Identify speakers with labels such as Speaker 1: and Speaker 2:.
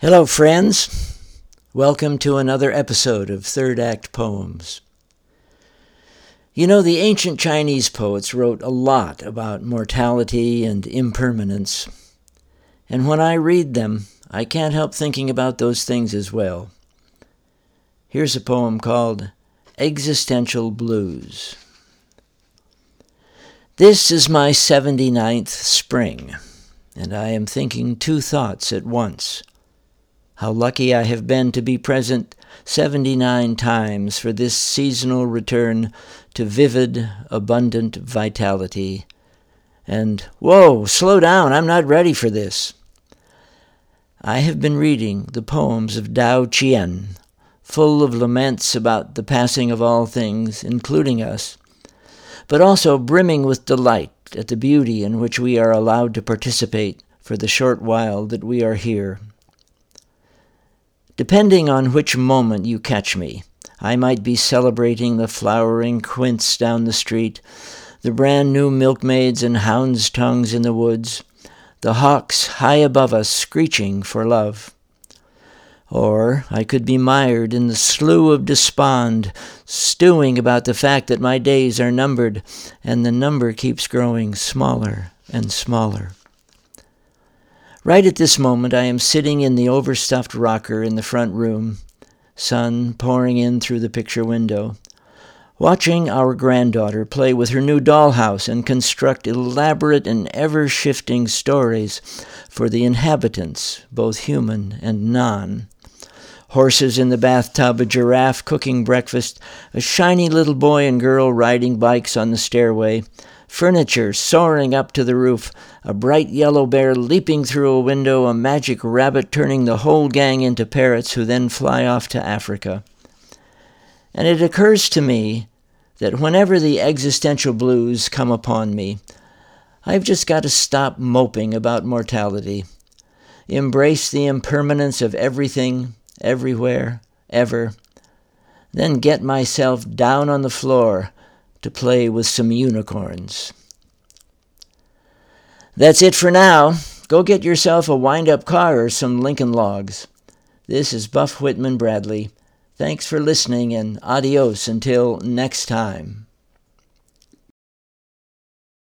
Speaker 1: Hello, friends. Welcome to another episode of Third Act Poems. You know, the ancient Chinese poets wrote a lot about mortality and impermanence. And when I read them, I can't help thinking about those things as well. Here's a poem called Existential Blues. This is my 79th spring, and I am thinking two thoughts at once how lucky I have been to be present 79 times for this seasonal return to vivid, abundant vitality. And, whoa, slow down, I'm not ready for this. I have been reading the poems of Tao Chien, full of laments about the passing of all things, including us, but also brimming with delight at the beauty in which we are allowed to participate for the short while that we are here. Depending on which moment you catch me, I might be celebrating the flowering quince down the street, the brand new milkmaids and hounds' tongues in the woods, the hawks high above us screeching for love. Or I could be mired in the slough of despond, stewing about the fact that my days are numbered, and the number keeps growing smaller and smaller. Right at this moment, I am sitting in the overstuffed rocker in the front room, sun pouring in through the picture window, watching our granddaughter play with her new dollhouse and construct elaborate and ever shifting stories for the inhabitants, both human and non. Horses in the bathtub, a giraffe cooking breakfast, a shiny little boy and girl riding bikes on the stairway, furniture soaring up to the roof, a bright yellow bear leaping through a window, a magic rabbit turning the whole gang into parrots who then fly off to Africa. And it occurs to me that whenever the existential blues come upon me, I've just got to stop moping about mortality, embrace the impermanence of everything, everywhere, ever, then get myself down on the floor to play with some unicorns. That's it for now. Go get yourself a wind up car or some Lincoln logs. This is Buff Whitman Bradley. Thanks for listening and adios until next time.